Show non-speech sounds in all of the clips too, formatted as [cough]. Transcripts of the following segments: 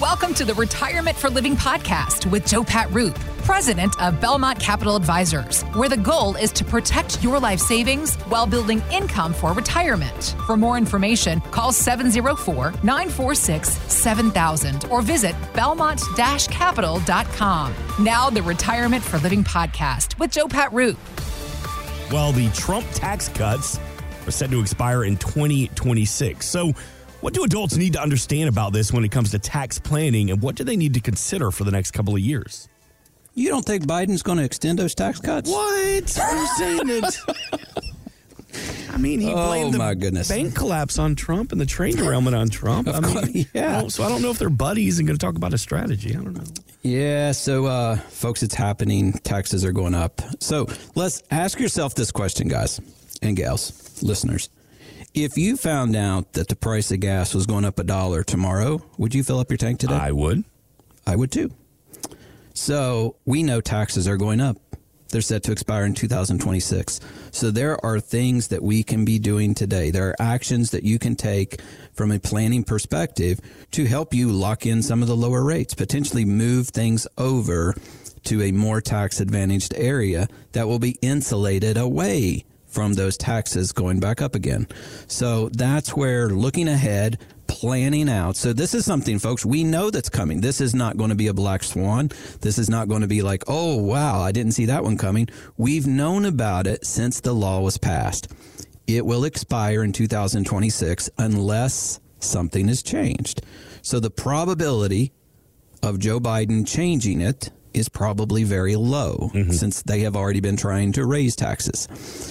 Welcome to the Retirement for Living podcast with Joe Pat Roop, president of Belmont Capital Advisors, where the goal is to protect your life savings while building income for retirement. For more information, call 704 946 7000 or visit belmont capital.com. Now, the Retirement for Living podcast with Joe Pat Roop. Well, the Trump tax cuts are set to expire in 2026. So, what do adults need to understand about this when it comes to tax planning, and what do they need to consider for the next couple of years? You don't think Biden's going to extend those tax cuts? What? You're saying it. I mean, he Oh, blamed the goodness. bank collapse on Trump and the train derailment on Trump. I mean, yeah. So I don't know if they're buddies and going to talk about a strategy. I don't know. Yeah, so uh, folks, it's happening. Taxes are going up. So let's ask yourself this question, guys and gals, listeners. If you found out that the price of gas was going up a dollar tomorrow, would you fill up your tank today? I would. I would too. So we know taxes are going up. They're set to expire in 2026. So there are things that we can be doing today. There are actions that you can take from a planning perspective to help you lock in some of the lower rates, potentially move things over to a more tax advantaged area that will be insulated away from those taxes going back up again. So that's where looking ahead, planning out. So this is something, folks, we know that's coming. This is not going to be a black swan. This is not going to be like, oh, wow, I didn't see that one coming. We've known about it since the law was passed. It will expire in 2026 unless something is changed. So the probability of Joe Biden changing it is probably very low mm-hmm. since they have already been trying to raise taxes.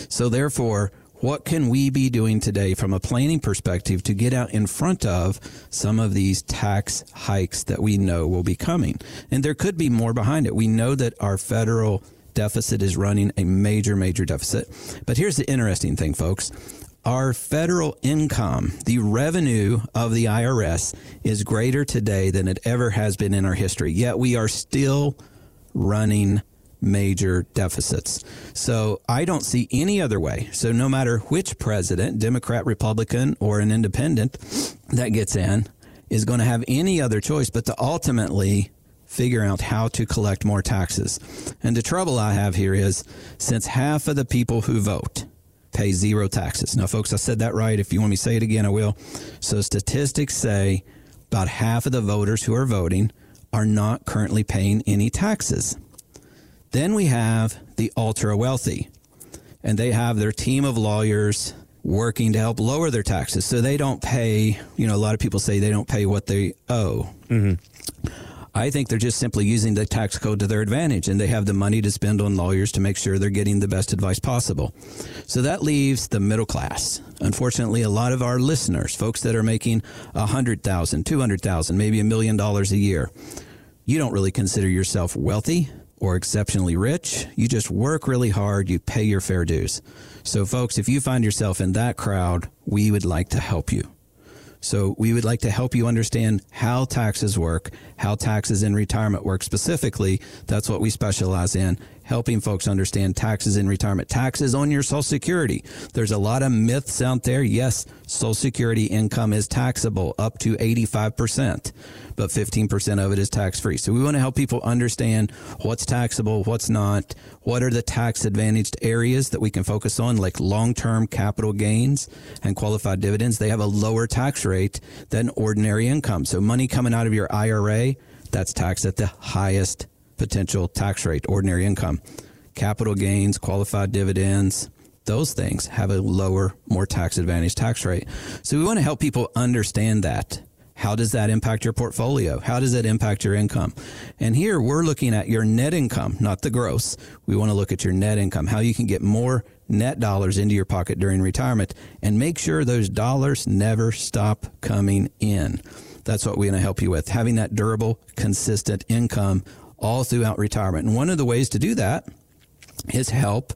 So therefore, what can we be doing today from a planning perspective to get out in front of some of these tax hikes that we know will be coming? And there could be more behind it. We know that our federal deficit is running a major, major deficit. But here's the interesting thing, folks. Our federal income, the revenue of the IRS, is greater today than it ever has been in our history. Yet we are still running major deficits. So I don't see any other way. So no matter which president, Democrat, Republican, or an independent that gets in, is going to have any other choice but to ultimately figure out how to collect more taxes. And the trouble I have here is since half of the people who vote pay zero taxes. Now, folks, I said that right. If you want me to say it again, I will. So statistics say about half of the voters who are voting are not currently paying any taxes. Then we have the ultra wealthy, and they have their team of lawyers working to help lower their taxes so they don't pay. You know, a lot of people say they don't pay what they owe. Mm-hmm. I think they're just simply using the tax code to their advantage and they have the money to spend on lawyers to make sure they're getting the best advice possible. So that leaves the middle class. Unfortunately, a lot of our listeners, folks that are making a hundred thousand, two hundred thousand, maybe a million dollars a year, you don't really consider yourself wealthy or exceptionally rich. You just work really hard, you pay your fair dues. So folks, if you find yourself in that crowd, we would like to help you. So we would like to help you understand how taxes work, how taxes in retirement work specifically. That's what we specialize in, helping folks understand taxes in retirement, taxes on your social security. There's a lot of myths out there. Yes, social security income is taxable up to 85%, but 15% of it is tax free. So we want to help people understand what's taxable, what's not, what are the tax advantaged areas that we can focus on, like long term capital gains and qualified dividends. They have a lower tax rate than ordinary income. So money coming out of your IRA, that's taxed at the highest potential tax rate, ordinary income. Capital gains, qualified dividends, those things have a lower, more tax advantaged tax rate. So we want to help people understand that. How does that impact your portfolio? How does that impact your income? And here we're looking at your net income, not the gross. We want to look at your net income, how you can get more net dollars into your pocket during retirement and make sure those dollars never stop coming in. That's what we're going to help you with, having that durable, consistent income all throughout retirement. And one of the ways to do that is help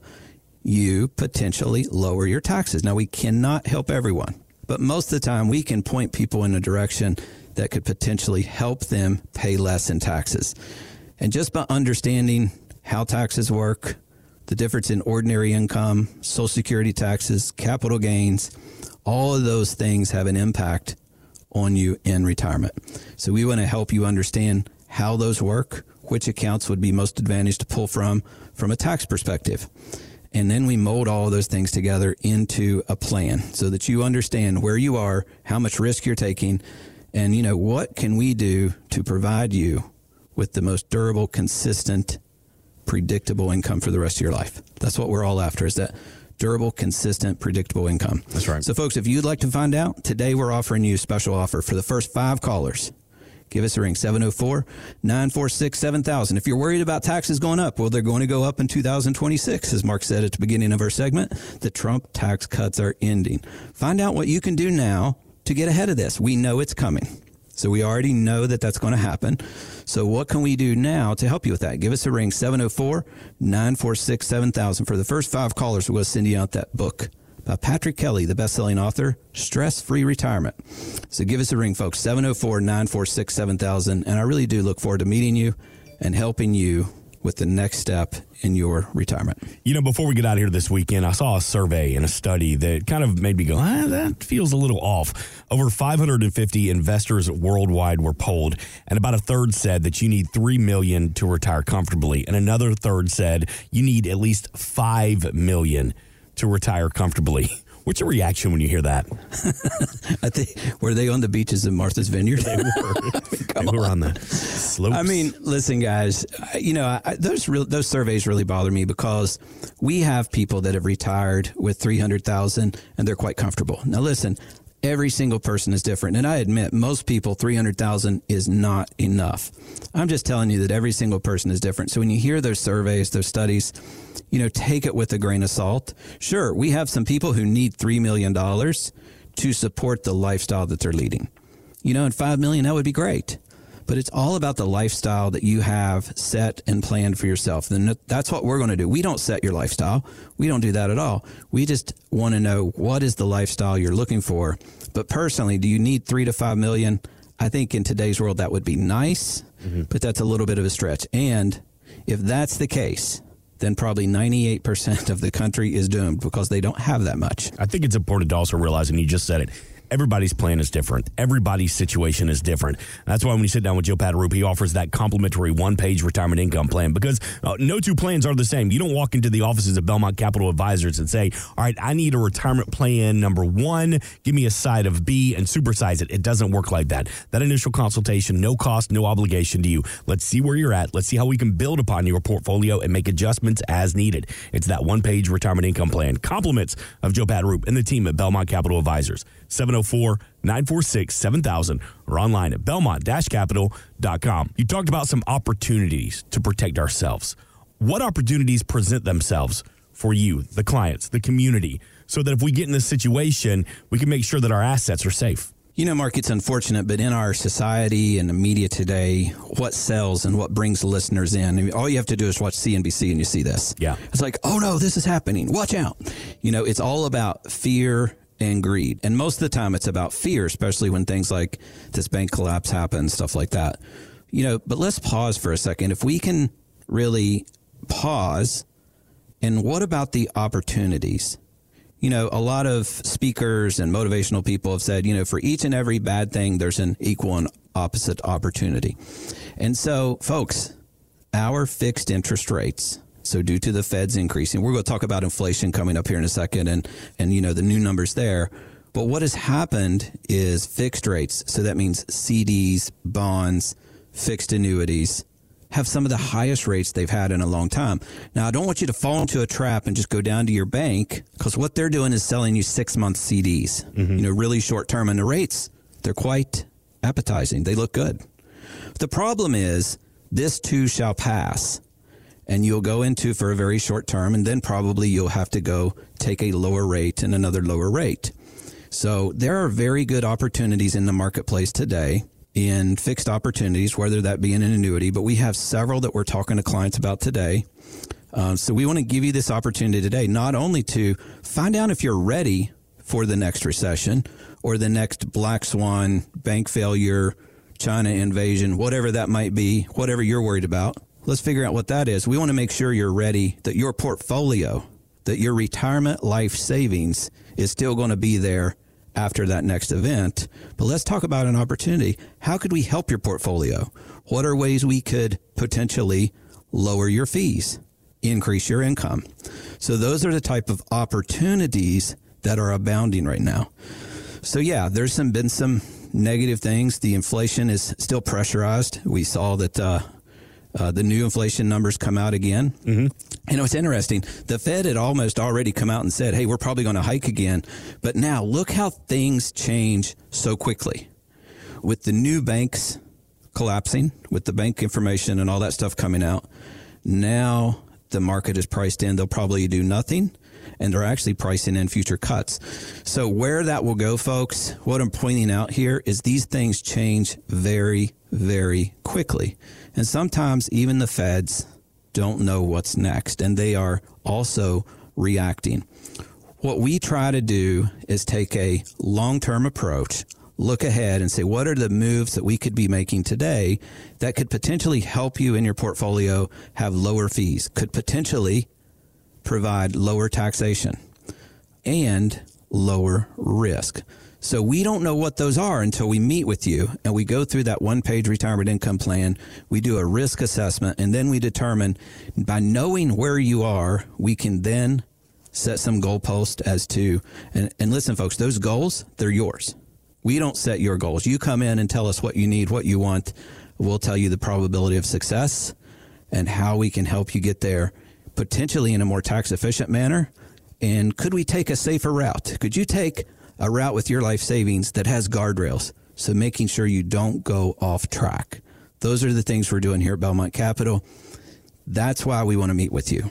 you potentially lower your taxes. Now, we cannot help everyone, but most of the time we can point people in a direction that could potentially help them pay less in taxes. And just by understanding how taxes work, the difference in ordinary income, social security taxes, capital gains, all of those things have an impact on you in retirement. So we want to help you understand how those work, which accounts would be most advantaged to pull from from a tax perspective. And then we mold all of those things together into a plan so that you understand where you are, how much risk you're taking, and you know what can we do to provide you with the most durable, consistent, predictable income for the rest of your life. That's what we're all after is that durable, consistent, predictable income. That's right. So folks, if you'd like to find out, today we're offering you a special offer for the first 5 callers. Give us a ring 704 946 7000. If you're worried about taxes going up, well, they're going to go up in 2026. As Mark said at the beginning of our segment, the Trump tax cuts are ending. Find out what you can do now to get ahead of this. We know it's coming. So we already know that that's going to happen. So what can we do now to help you with that? Give us a ring 704 946 7000. For the first five callers, we'll send you out that book by Patrick Kelly, the best selling author, Stress Free Retirement. So give us a ring, folks, 704 946 7000. And I really do look forward to meeting you and helping you with the next step in your retirement. You know, before we get out of here this weekend, I saw a survey and a study that kind of made me go, ah, that feels a little off. Over 550 investors worldwide were polled, and about a third said that you need 3 million to retire comfortably, and another third said you need at least 5 million to retire comfortably. [laughs] What's your reaction when you hear that? [laughs] I think were they on the beaches of Martha's Vineyard? They were. [laughs] they were on the slopes. I mean, listen, guys. You know, I, those real, those surveys really bother me because we have people that have retired with three hundred thousand and they're quite comfortable. Now, listen. Every single person is different. And I admit, most people, 300,000 is not enough. I'm just telling you that every single person is different. So when you hear those surveys, those studies, you know, take it with a grain of salt. Sure, we have some people who need $3 million to support the lifestyle that they're leading. You know, and 5 million, that would be great. But it's all about the lifestyle that you have set and planned for yourself. Then that's what we're going to do. We don't set your lifestyle. We don't do that at all. We just want to know what is the lifestyle you're looking for. But personally, do you need three to five million? I think in today's world that would be nice, mm-hmm. but that's a little bit of a stretch. And if that's the case, then probably 98% of the country is doomed because they don't have that much. I think it's important to also realize, and you just said it, everybody's plan is different. Everybody's situation is different. That's why when you sit down with Joe Pat Roop, he offers that complimentary one page retirement income plan because uh, no two plans are the same. You don't walk into the offices of Belmont Capital Advisors and say, All right, I need a retirement plan number one. Give me a side of B and supersize it. It doesn't work like that. That initial consultation, no cost, no obligation to you. Let's see where you're at. Let's see how we can build upon your portfolio and make adjustments as needed. It's that one page retirement income plan. Compliments of Joe Pat Roop and the team at Belmont Capital Advisors. 704 946 7000 or online at belmont capital.com. You talked about some opportunities to protect ourselves. What opportunities present themselves for you, the clients, the community, so that if we get in this situation, we can make sure that our assets are safe? You know, Mark, it's unfortunate, but in our society and the media today, what sells and what brings listeners in, I mean, all you have to do is watch CNBC and you see this. Yeah. It's like, oh no, this is happening. Watch out. You know, it's all about fear and greed. And most of the time it's about fear, especially when things like this bank collapse happens, stuff like that. You know, but let's pause for a second. If we can really pause and what about the opportunities? You know, a lot of speakers and motivational people have said, you know, for each and every bad thing, there's an equal and opposite opportunity. And so, folks, our fixed interest rates so due to the Fed's increasing, we're going to talk about inflation coming up here in a second and, and, you know, the new numbers there. But what has happened is fixed rates. So that means CDs, bonds, fixed annuities have some of the highest rates they've had in a long time. Now, I don't want you to fall into a trap and just go down to your bank because what they're doing is selling you six month CDs, mm-hmm. you know, really short term. And the rates, they're quite appetizing. They look good. The problem is this too shall pass and you'll go into for a very short term, and then probably you'll have to go take a lower rate and another lower rate. So there are very good opportunities in the marketplace today in fixed opportunities, whether that be in an annuity, but we have several that we're talking to clients about today. Um, so we want to give you this opportunity today, not only to find out if you're ready for the next recession or the next black swan, bank failure, China invasion, whatever that might be, whatever you're worried about Let's figure out what that is. We want to make sure you're ready, that your portfolio, that your retirement life savings is still going to be there after that next event. But let's talk about an opportunity. How could we help your portfolio? What are ways we could potentially lower your fees, increase your income? So those are the type of opportunities that are abounding right now. So yeah, there's some been some negative things. The inflation is still pressurized. We saw that uh, uh, the new inflation numbers come out again. Mm-hmm. And it's interesting. The Fed had almost already come out and said, hey, we're probably going to hike again. But now look how things change so quickly. With the new banks collapsing, with the bank information and all that stuff coming out, now the market is priced in. They'll probably do nothing and they're actually pricing in future cuts. So where that will go, folks, what I'm pointing out here is these things change very, very quickly. And sometimes even the feds don't know what's next, and they are also reacting. What we try to do is take a long term approach, look ahead and say, what are the moves that we could be making today that could potentially help you in your portfolio have lower fees, could potentially provide lower taxation and lower risk. So we don't know what those are until we meet with you and we go through that one page retirement income plan. We do a risk assessment and then we determine by knowing where you are, we can then set some goalposts as to, and, and listen, folks, those goals, they're yours. We don't set your goals. You come in and tell us what you need, what you want. We'll tell you the probability of success and how we can help you get there potentially in a more tax efficient manner. And could we take a safer route? Could you take a route with your life savings that has guardrails. So making sure you don't go off track. Those are the things we're doing here at Belmont Capital. That's why we want to meet with you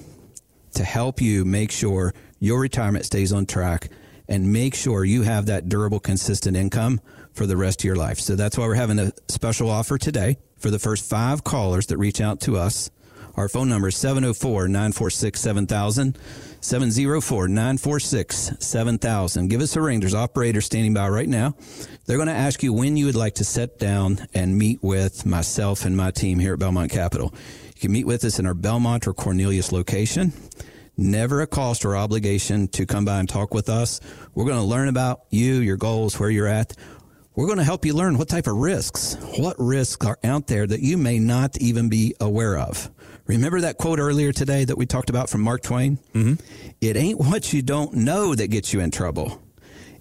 to help you make sure your retirement stays on track and make sure you have that durable, consistent income for the rest of your life. So that's why we're having a special offer today for the first five callers that reach out to us. Our phone number is 704 946 7000. 704 946 7000. Give us a ring. There's operators standing by right now. They're going to ask you when you would like to sit down and meet with myself and my team here at Belmont Capital. You can meet with us in our Belmont or Cornelius location. Never a cost or obligation to come by and talk with us. We're going to learn about you, your goals, where you're at. We're going to help you learn what type of risks, what risks are out there that you may not even be aware of. Remember that quote earlier today that we talked about from Mark Twain? Mm-hmm. It ain't what you don't know that gets you in trouble.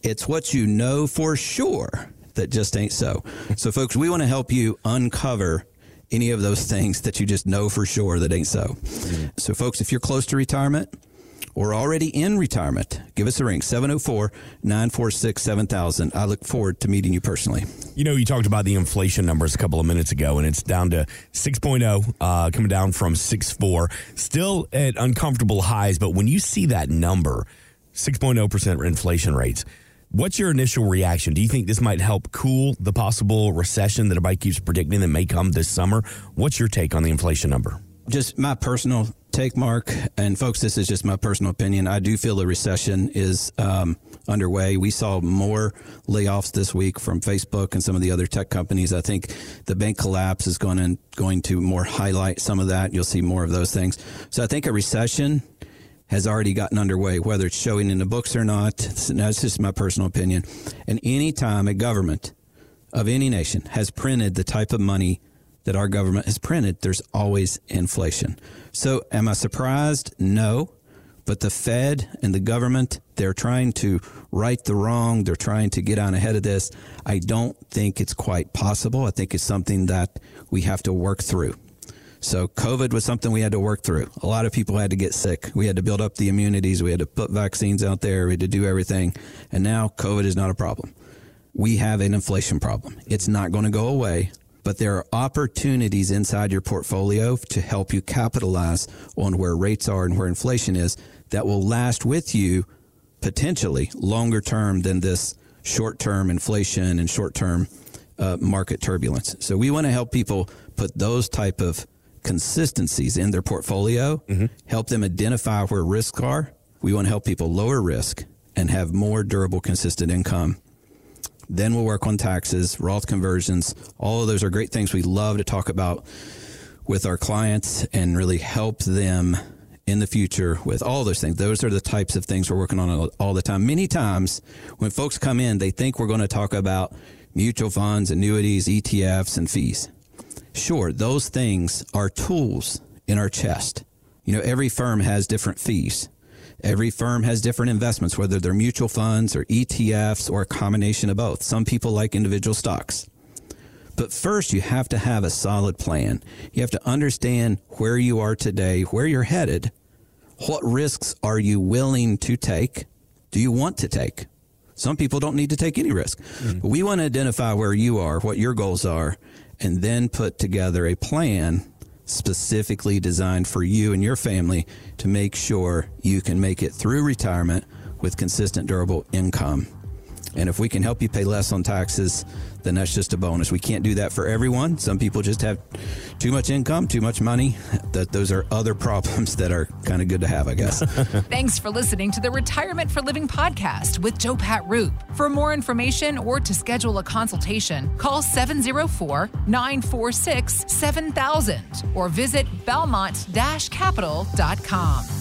It's what you know for sure that just ain't so. So, folks, we want to help you uncover any of those things that you just know for sure that ain't so. Mm-hmm. So, folks, if you're close to retirement, or already in retirement, give us a ring 704 946 7000. I look forward to meeting you personally. You know, you talked about the inflation numbers a couple of minutes ago, and it's down to 6.0, uh, coming down from 6.4, still at uncomfortable highs. But when you see that number, 6.0% inflation rates, What's your initial reaction? Do you think this might help cool the possible recession that everybody keeps predicting that may come this summer? What's your take on the inflation number? Just my personal take, Mark, and folks, this is just my personal opinion. I do feel the recession is um, underway. We saw more layoffs this week from Facebook and some of the other tech companies. I think the bank collapse is going to, going to more highlight some of that. You'll see more of those things. So I think a recession has already gotten underway, whether it's showing in the books or not. That's just my personal opinion. And any time a government of any nation has printed the type of money that our government has printed, there's always inflation. So, am I surprised? No. But the Fed and the government, they're trying to right the wrong. They're trying to get on ahead of this. I don't think it's quite possible. I think it's something that we have to work through. So COVID was something we had to work through. A lot of people had to get sick. We had to build up the immunities. We had to put vaccines out there. We had to do everything. And now COVID is not a problem. We have an inflation problem. It's not going to go away but there are opportunities inside your portfolio to help you capitalize on where rates are and where inflation is that will last with you potentially longer term than this short term inflation and short term uh, market turbulence. So we want to help people put those type of consistencies in their portfolio, mm-hmm. help them identify where risks are. We want to help people lower risk and have more durable, consistent income then we'll work on taxes, Roth conversions. All of those are great things we love to talk about with our clients and really help them in the future with all those things. Those are the types of things we're working on all the time. Many times when folks come in, they think we're going to talk about mutual funds, annuities, ETFs, and fees. Sure, those things are tools in our chest. You know, every firm has different fees. Every firm has different investments, whether they're mutual funds or ETFs or a combination of both. Some people like individual stocks. But first, you have to have a solid plan. You have to understand where you are today, where you're headed. What risks are you willing to take? Do you want to take? Some people don't need to take any risk. Mm-hmm. We want to identify where you are, what your goals are, and then put together a plan specifically designed for you and your family to make sure you can make it through retirement with consistent, durable income. And if we can help you pay less on taxes, then that's just a bonus. We can't do that for everyone. Some people just have too much income, too much money. That those are other [laughs] problems that are kind of good to have, I guess. [laughs] Thanks for listening to the Retirement for Living podcast with Joe Pat Roop. For more information or to schedule a consultation, call 704 946 7000 or visit belmont-capital.com.